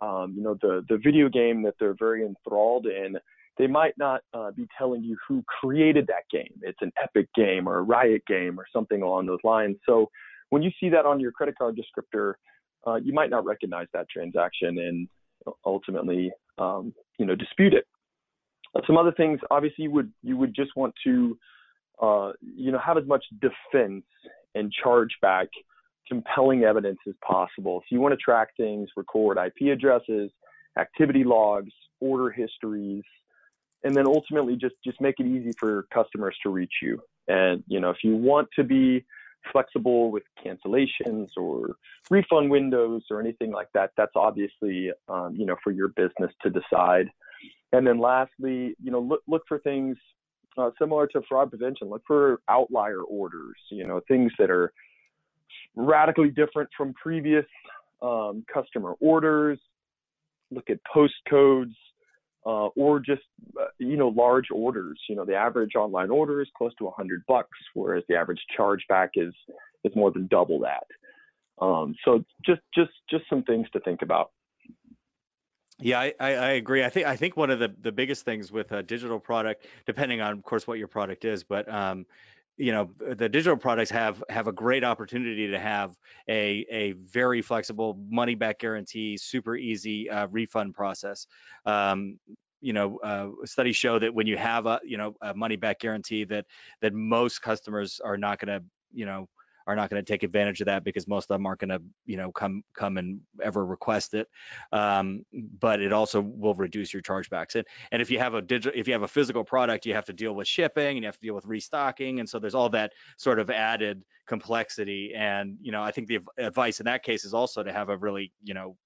[SPEAKER 5] um, you know, the the video game that they're very enthralled in, they might not uh, be telling you who created that game. It's an Epic game or a Riot game or something along those lines. So when you see that on your credit card descriptor, uh, you might not recognize that transaction and ultimately, um, you know, dispute it. Uh, some other things, obviously, you would you would just want to, uh, you know, have as much defense and chargeback compelling evidence as possible. So you want to track things, record IP addresses, activity logs, order histories, and then ultimately just just make it easy for customers to reach you. And you know, if you want to be flexible with cancellations or refund windows or anything like that, that's obviously um, you know for your business to decide. And then lastly, you know, look look for things uh, similar to fraud prevention. Look for outlier orders. You know, things that are radically different from previous um, customer orders. Look at postcodes uh, or just uh, you know large orders. You know, the average online order is close to 100 bucks, whereas the average chargeback is is more than double that. Um, so just just just some things to think about.
[SPEAKER 3] Yeah, I, I, agree. I think I think one of the, the biggest things with a digital product, depending on, of course, what your product is, but um, you know, the digital products have have a great opportunity to have a a very flexible money back guarantee, super easy uh, refund process. Um, you know, uh, studies show that when you have a you know a money back guarantee, that that most customers are not going to you know are not going to take advantage of that because most of them aren't going to, you know, come come and ever request it. Um, but it also will reduce your chargebacks. And and if you have a digital, if you have a physical product, you have to deal with shipping and you have to deal with restocking, and so there's all that sort of added complexity. And you know, I think the advice in that case is also to have a really, you know,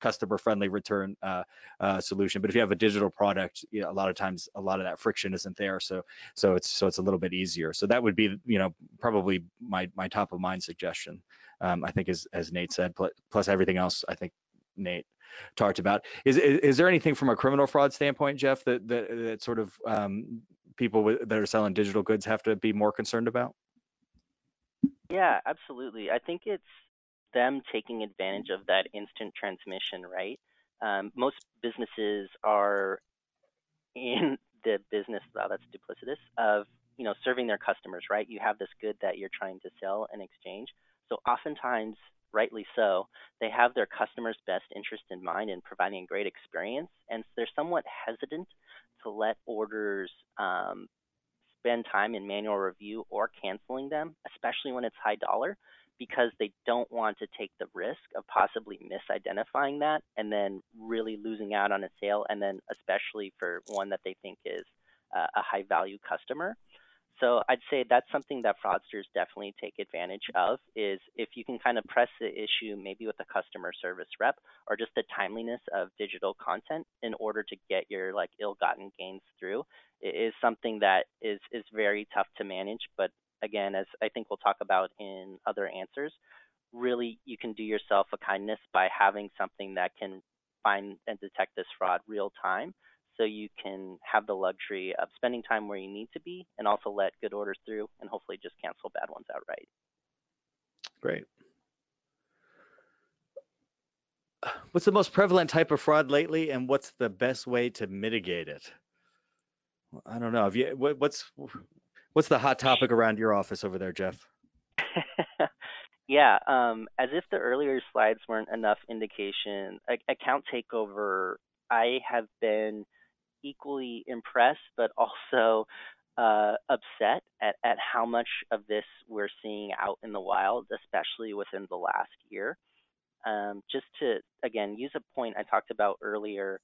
[SPEAKER 3] customer friendly return uh, uh, solution. But if you have a digital product, you know, a lot of times a lot of that friction isn't there. So so it's so it's a little bit easier. So that would be you know probably my my top of mind suggestion. Um, I think as as Nate said, plus, everything else. I think Nate talked about. Is, is, is there anything from a criminal fraud standpoint, Jeff, that that, that sort of um, people with, that are selling digital goods have to be more concerned about?
[SPEAKER 4] Yeah, absolutely. I think it's them taking advantage of that instant transmission, right? Um, most businesses are in the business, well, that's duplicitous, of you know serving their customers, right? You have this good that you're trying to sell and exchange. So oftentimes, rightly so, they have their customers' best interest in mind in providing a great experience, and they're somewhat hesitant to let orders um, spend time in manual review or canceling them, especially when it's high dollar because they don't want to take the risk of possibly misidentifying that and then really losing out on a sale, and then especially for one that they think is uh, a high value customer. So I'd say that's something that fraudsters definitely take advantage of is if you can kind of press the issue maybe with a customer service rep or just the timeliness of digital content in order to get your like ill-gotten gains through it is something that is is very tough to manage but again, as I think we'll talk about in other answers, really you can do yourself a kindness by having something that can find and detect this fraud real time. so you can have the luxury of spending time where you need to be and also let good orders through and hopefully just cancel bad ones outright.
[SPEAKER 3] Great. What's the most prevalent type of fraud lately, and what's the best way to mitigate it? I don't know. Have you what, what's what's the hot topic around your office over there, Jeff?
[SPEAKER 4] yeah, um, as if the earlier slides weren't enough indication, account takeover. I have been equally impressed, but also uh, upset at, at how much of this we're seeing out in the wild, especially within the last year. Um, just to, again, use a point I talked about earlier,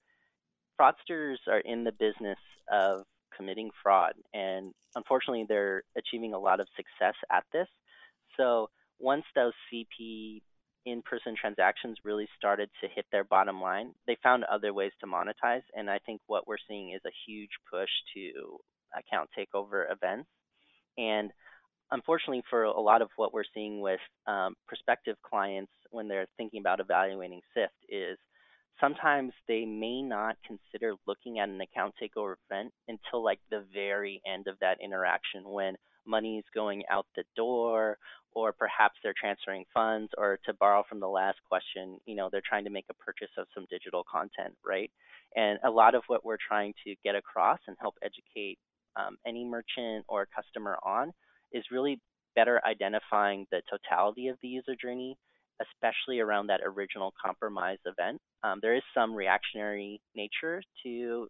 [SPEAKER 4] fraudsters are in the business of committing fraud, and unfortunately, they're achieving a lot of success at this. So once those CP in-person transactions really started to hit their bottom line, they found other ways to monetize, and I think what we're seeing is a huge push to account takeover events. And unfortunately, for a lot of what we're seeing with um, prospective clients when they're thinking about evaluating SIFT is sometimes they may not consider looking at an account takeover event until like the very end of that interaction when money is going out the door or perhaps they're transferring funds or to borrow from the last question you know they're trying to make a purchase of some digital content right? And a lot of what we're trying to get across and help educate um, any merchant or customer on is really better identifying the totality of the user journey, especially around that original compromise event. Um, there is some reactionary nature to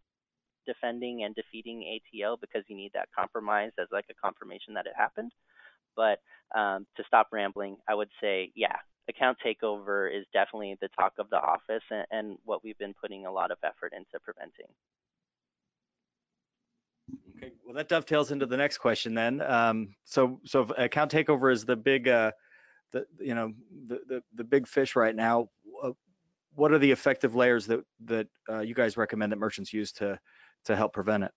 [SPEAKER 4] defending and defeating ATO because you need that compromise as like a confirmation that it happened. But um, to stop rambling, I would say, yeah, account takeover is definitely the talk of the office and, and what we've been putting a lot of effort into preventing.
[SPEAKER 3] Okay, well that dovetails into the next question then. Um, so so account takeover is the big, uh, the you know the, the the big fish right now. Uh, what are the effective layers that that uh, you guys recommend that merchants use to to help prevent it?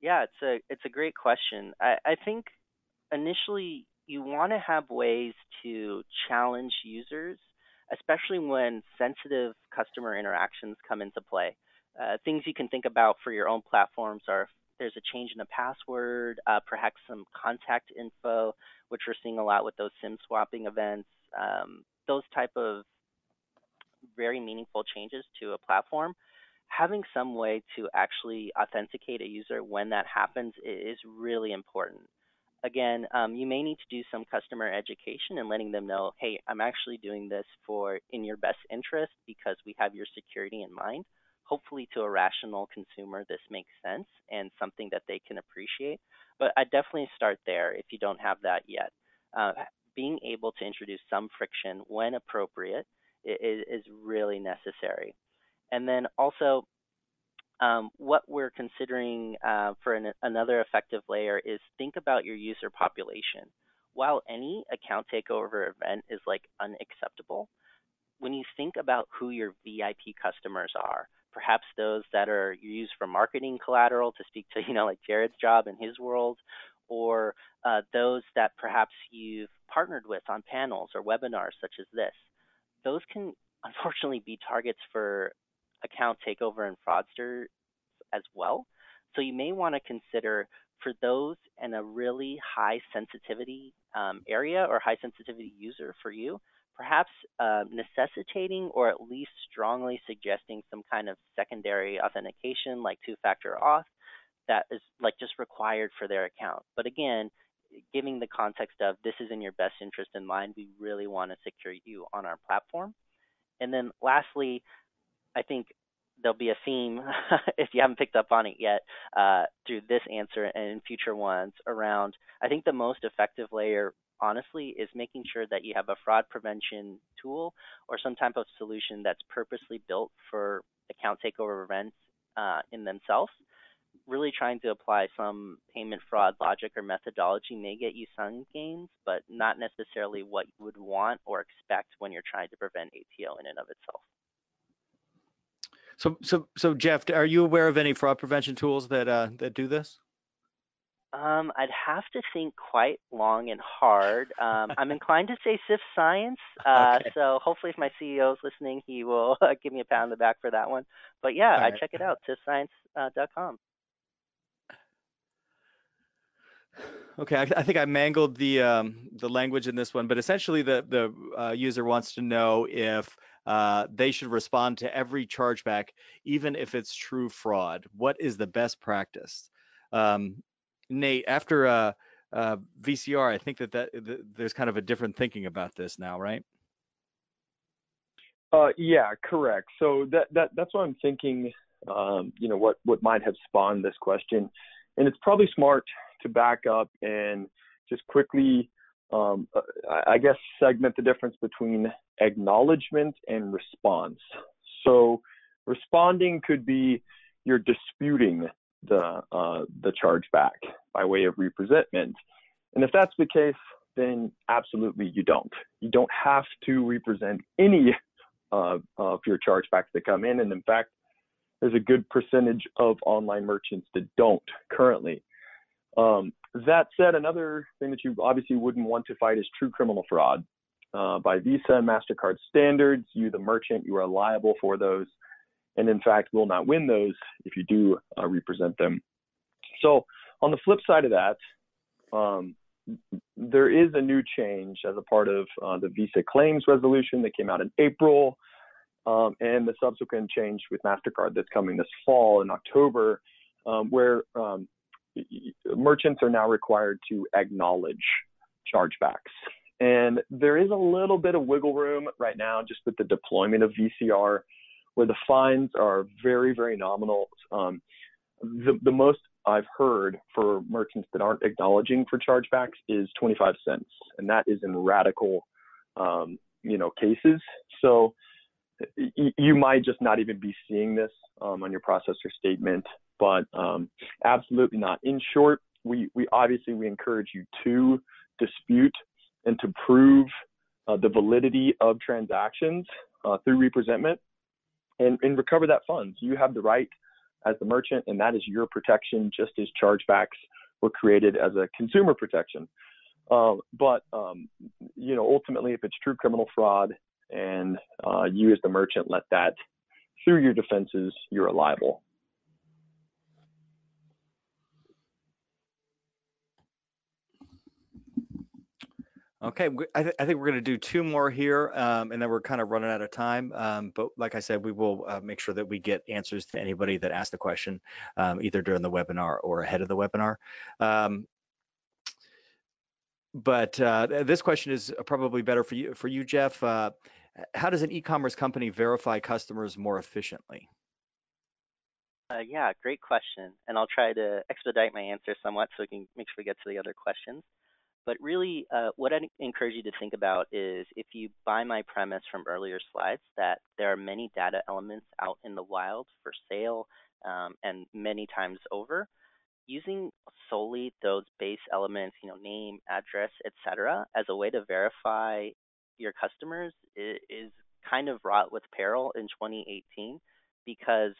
[SPEAKER 4] Yeah, it's a it's a great question. I, I think initially you want to have ways to challenge users, especially when sensitive customer interactions come into play. Uh, things you can think about for your own platforms are if there's a change in a password, uh, perhaps some contact info, which we're seeing a lot with those SIM swapping events. Um, those type of very meaningful changes to a platform. Having some way to actually authenticate a user when that happens is really important. Again, um, you may need to do some customer education and letting them know, hey, I'm actually doing this for in your best interest because we have your security in mind hopefully to a rational consumer this makes sense and something that they can appreciate. But i definitely start there if you don't have that yet. Uh, being able to introduce some friction when appropriate is, is really necessary. And then also um, what we're considering uh, for an, another effective layer is think about your user population. While any account takeover event is like unacceptable when you think about who your vip customers are perhaps those that are used for marketing collateral to speak to, you know, like Jared's job in his world, or uh, those that perhaps you've partnered with on panels or webinars such as this. Those can unfortunately be targets for account takeover and fraudster as well. So you may want to consider for those in a really high sensitivity um, area or high sensitivity user for you, perhaps uh, necessitating or at least strongly suggesting some kind of secondary authentication like two-factor auth that is like just required for their account. But again, giving the context of this is in your best interest in mind, we really want to secure you on our platform. And then lastly, I think there'll be a theme if you haven't picked up on it yet uh, through this answer and future ones around I think the most effective layer honestly is making sure that you have a fraud prevention tool or some type of solution that's purposely built for account takeover events uh, in themselves. Really trying to apply some payment fraud logic or methodology may get you some gains, but not necessarily what you would want or expect when you're trying to prevent ATO in and of itself.
[SPEAKER 3] So, so, so Jeff, are you aware of any fraud prevention tools that uh, that do this?
[SPEAKER 4] Um, I'd have to think quite long and hard. Um, I'm inclined to say Sift Science. Uh,
[SPEAKER 3] Okay.
[SPEAKER 4] So hopefully, if my CEO is listening, he will give me a pat on the back for that one. But yeah, I
[SPEAKER 3] right.
[SPEAKER 4] check it out, SiftScience.com.
[SPEAKER 3] Okay, I, I think I mangled the um, the language in this one, but essentially the the uh, user wants to know if uh, they should respond to every chargeback, even if it's true fraud. What is the best practice? Um, Nate, after uh, uh, VCR, I think that, that th- there's kind of a different thinking about this now, right?
[SPEAKER 5] Uh, yeah, correct. So that that that's what I'm thinking. Um, you know, what what might have spawned this question, and it's probably smart to back up and just quickly, um, uh, I guess, segment the difference between acknowledgement and response. So responding could be you're disputing the uh, the chargeback by way of representment, and if that's the case, then absolutely you don't. You don't have to represent any uh, of your chargebacks that come in. And in fact, there's a good percentage of online merchants that don't currently. Um, that said, another thing that you obviously wouldn't want to fight is true criminal fraud. Uh, by Visa and MasterCard standards, you, the merchant, you are liable for those, and in fact, will not win those if you do uh, represent them. So, on the flip side of that, um, there is a new change as a part of uh, the Visa claims resolution that came out in April, um, and the subsequent change with MasterCard that's coming this fall in October, um, where um, merchants are now required to acknowledge chargebacks. And there is a little bit of wiggle room right now just with the deployment of VCR, where the fines are very, very nominal. Um, the, the most I've heard for merchants that aren't acknowledging for chargebacks is 25 cents, and that is in radical, um, you know, cases. So y- you might just not even be seeing this um, on your processor statement, but um, absolutely not. In short, we we obviously we encourage you to dispute and to prove uh, the validity of transactions uh, through representment and, and recover that funds. You have the right as the merchant, and that is your protection, just as chargebacks were created as a consumer protection. Um, but um, you know, ultimately, if it's true criminal fraud, and uh, you as the merchant let that through your defenses, you're liable.
[SPEAKER 3] Okay, I, th- I think we're going to do two more here, um, and then we're kind of running out of time. Um, but like I said, we will uh, make sure that we get answers to anybody that asked the question, um, either during the webinar or ahead of the webinar. Um, but uh, this question is probably better for you, for you, Jeff. Uh, how does an e-commerce company verify customers more efficiently?
[SPEAKER 4] Uh, yeah, great question. And I'll try to expedite my answer somewhat so we can make sure we get to the other questions. But really, uh, what I'd encourage you to think about is if you buy my premise from earlier slides that there are many data elements out in the wild for sale um, and many times over, using solely those base elements, you know, name, address, etc., as a way to verify your customers is kind of wrought with peril in 2018 because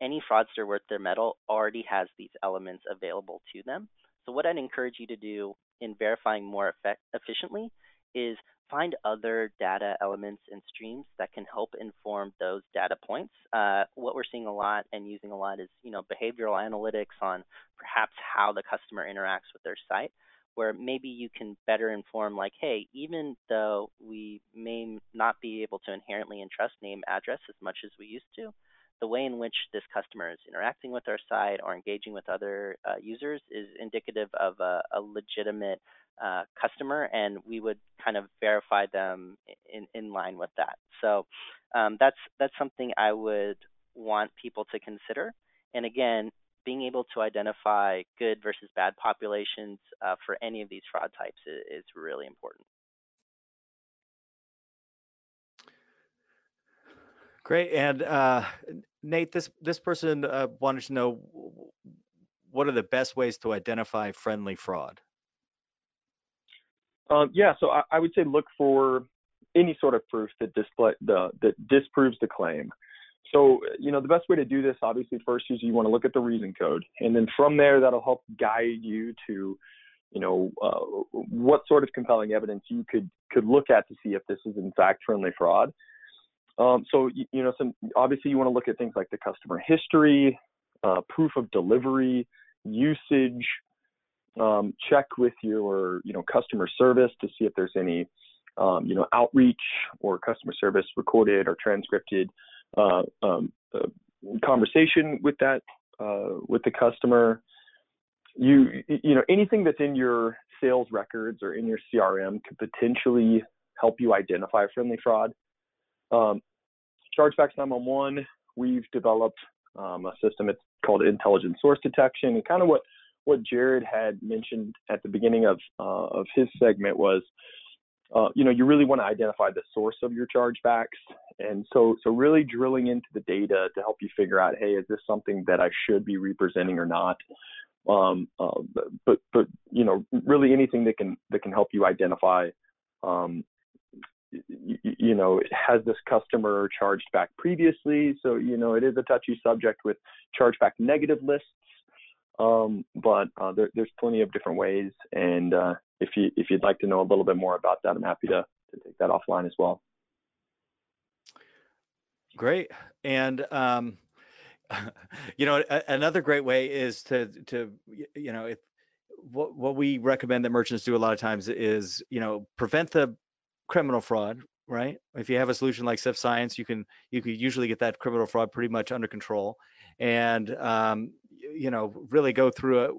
[SPEAKER 4] any fraudster worth their mettle already has these elements available to them. So what I'd encourage you to do in verifying more effect- efficiently is find other data elements and streams that can help inform those data points. Uh, what we're seeing a lot and using a lot is, you know, behavioral analytics on perhaps how the customer interacts with their site, where maybe you can better inform, like, hey, even though we may not be able to inherently entrust name address as much as we used to, the way in which this customer is interacting with our site or engaging with other uh, users is indicative of a, a legitimate uh, customer, and we would kind of verify them in, in line with that. So um, that's that's something I would want people to consider. And again, being able to identify good versus bad populations uh, for any of these fraud types is, is really important.
[SPEAKER 3] Great. And uh, Nate, this this person uh, wanted to know what are the best ways to identify friendly fraud?
[SPEAKER 5] Um, yeah, so I, I would say look for any sort of proof that display the that disproves the claim. so, you know, the best way to do this, obviously, first is you want to look at the reason code, and then from there, that'll help guide you to, you know, uh, what sort of compelling evidence you could could look at to see if this is in fact friendly fraud. Um, so, you, you, know, some obviously you want to look at things like the customer history, uh, proof of delivery, usage. Um, check with your, you know, customer service to see if there's any, um, you know, outreach or customer service recorded or transcribed uh, um, uh, conversation with that uh, with the customer. You you know anything that's in your sales records or in your CRM could potentially help you identify friendly fraud. Um, Chargebacks 911, we've developed um, a system. It's called intelligent source detection, and kind of what what Jared had mentioned at the beginning of uh, of his segment was uh, you know, you really want to identify the source of your chargebacks. And so, so really drilling into the data to help you figure out, hey, is this something that I should be representing or not? Um, uh, but, but, you know, really anything that can, that can help you identify, um, you, know, has this customer charged back previously? So, you know, it is a touchy subject with chargeback negative lists. Um, but uh, there, there's plenty of different ways, and uh, if you if you'd like to know a little bit more about that, I'm happy to to take that offline as well.
[SPEAKER 3] Great, and um, you know another great way is to to you know if what what we recommend that merchants do a lot of times is you know prevent the criminal fraud right if you have a solution like Sift Science you can you can usually get that criminal fraud pretty much under control and um, you know really go through it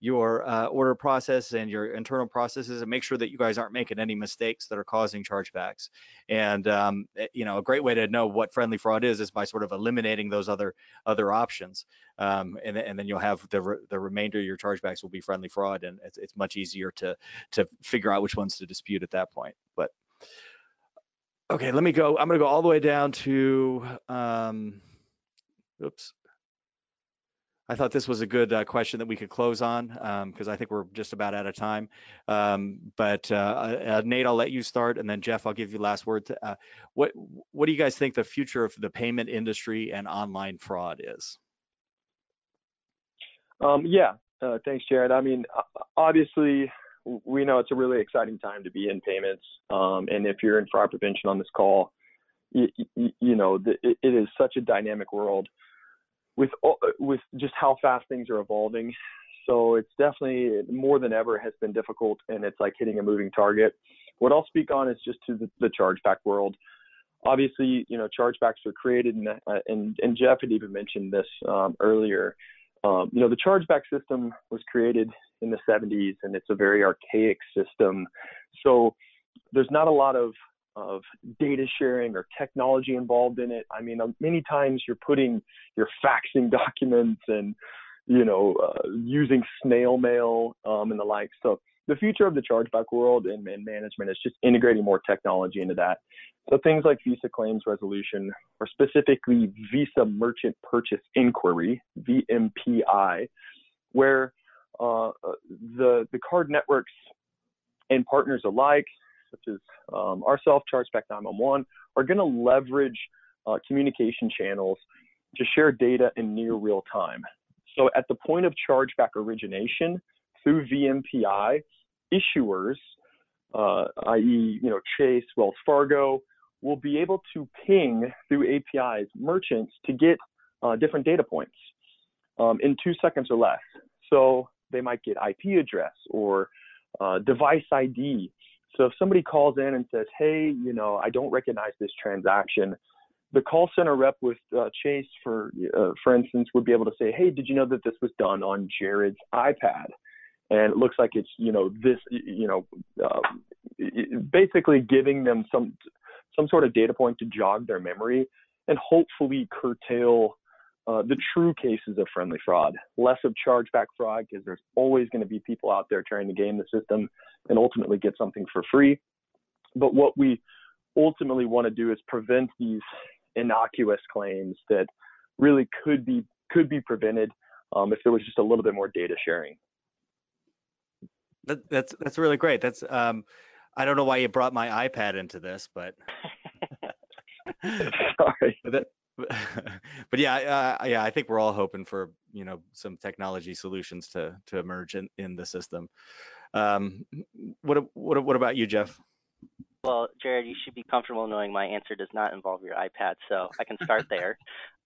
[SPEAKER 3] your uh, order process and your internal processes and make sure that you guys aren't making any mistakes that are causing chargebacks. And um, eh, you know, a great way to know what friendly fraud is is by sort of eliminating those other other options. Um, and, and, then you'll have the re the remainder of your chargebacks will be friendly fraud, and it's, it's much easier to to figure out which ones to dispute at that point. But okay, let me go. I'm going to go all the way down to. Um, oops. I thought this was a good uh, question that we could close on because um, I think we're just about out of time. Um, but uh, uh, Nate, I'll let you start, and then Jeff, I'll give you last word. To, uh, what What do you guys think the future of the payment industry and online fraud is?
[SPEAKER 5] Um, yeah, uh, thanks, Jared. I mean, obviously, we know it's a really exciting time to be in payments, um, and if you're in fraud prevention on this call, you, you, you know it, it is such a dynamic world with with just how fast things are evolving. So it's definitely more than ever has been difficult, and it's like hitting a moving target. What I'll speak on is just to the, the chargeback world. Obviously, you know, chargebacks were created, and uh, and, and Jeff had even mentioned this um, earlier. Um, you know, the chargeback system was created in the 70s, and it's a very archaic system. So there's not a lot of of data sharing or technology involved in it. I mean, um, many times you're putting, you're faxing documents and, you know, uh, using snail mail um, and the like. So the future of the chargeback world and, and management is just integrating more technology into that. So things like Visa claims resolution, or specifically Visa Merchant Purchase Inquiry (VMPI), where uh, the the card networks and partners alike such as um, ourselves, Chargeback 911, are going to leverage uh, communication channels to share data in near real time. So at the point of chargeback origination through VMPI, issuers, uh, i.e., you know, Chase, Wells Fargo, will be able to ping through APIs merchants to get uh, different data points um, in two seconds or less. So they might get IP address or uh, device ID so if somebody calls in and says, "Hey, you know, I don't recognize this transaction," the call center rep with uh, Chase, for uh, for instance, would be able to say, "Hey, did you know that this was done on Jared's iPad?" And it looks like it's you know this you know uh, basically giving them some some sort of data point to jog their memory and hopefully curtail uh, the true cases of friendly fraud, less of chargeback fraud, because there's always going to be people out there trying to game the system and ultimately get something for free. But what we ultimately want to do is prevent these innocuous claims that really could be could be prevented um, if there was just a little bit more data sharing.
[SPEAKER 3] That, that's that's really great. That's um, I don't know why you brought my iPad into this, but
[SPEAKER 5] sorry.
[SPEAKER 3] That, but yeah, uh, yeah, I think we're all hoping for you know some technology solutions to to emerge in, in the system. Um, what what what about you, Jeff?
[SPEAKER 4] Well, Jared, you should be comfortable knowing my answer does not involve your iPad, so I can start there.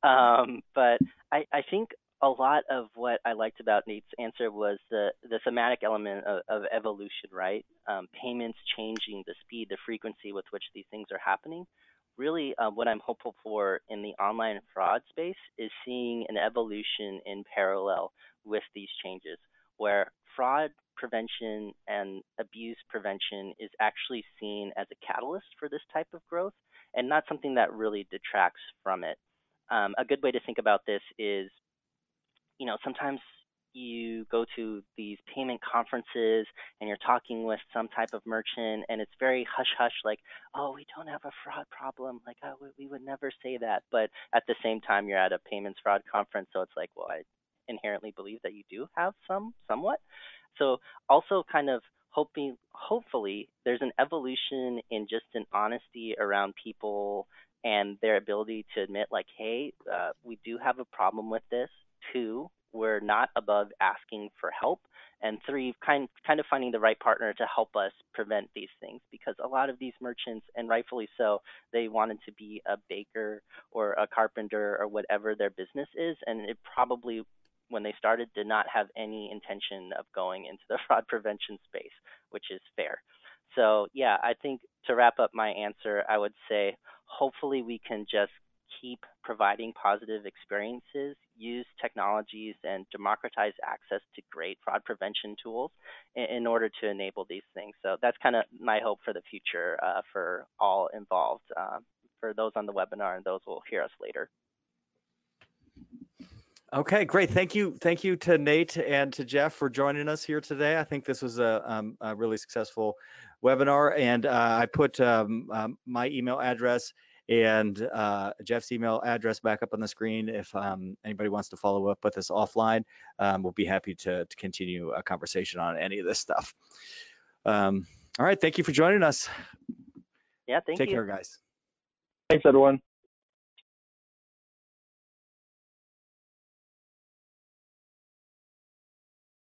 [SPEAKER 4] Um, but I, I think a lot of what I liked about Nate's answer was the, the thematic element of, of evolution, right? Um, payments changing, the speed, the frequency with which these things are happening. Really, uh, what I'm hopeful for in the online fraud space is seeing an evolution in parallel with these changes, where fraud prevention and abuse prevention is actually seen as a catalyst for this type of growth and not something that really detracts from it. Um, a good way to think about this is you know, sometimes you go to these payment conferences and you're talking with some type of merchant and it's very hush hush like oh we don't have a fraud problem. Like oh we, would never say that. But at the same time you're at a payments fraud conference so it's like well i inherently believe that you do have some somewhat. So also kind of hoping hopefully there's an evolution in just an honesty around people and their ability to admit like hey uh, we do have a problem with this Two, we're not above asking for help. And three, kind kind of finding the right partner to help us prevent these things because a lot of these merchants, and rightfully so, they wanted to be a baker or a carpenter or whatever their business is, and it probably when they started did not have any intention of going into the fraud prevention space, which is fair. So yeah, I think to wrap up my answer, I would say hopefully we can just keep providing positive experiences, use technologies, and democratize access to great fraud prevention tools in, in order to enable these things. So that's kind of my hope for the future uh, for all involved, uh, for those on the webinar and those who will hear us later.
[SPEAKER 3] Okay, great. Thank you. Thank you to Nate and to Jeff for joining us here today. I think this was a, um, a really successful webinar and uh, I put um, um, my email address and uh, Jeff's email address back up on the screen. If um, anybody wants to follow up with us offline, um, we'll be happy to, to, continue a conversation on any of this stuff. Um, all right, thank you for joining us.
[SPEAKER 4] Yeah, thank
[SPEAKER 3] Take
[SPEAKER 4] you.
[SPEAKER 3] Take care, guys.
[SPEAKER 5] Thanks, everyone.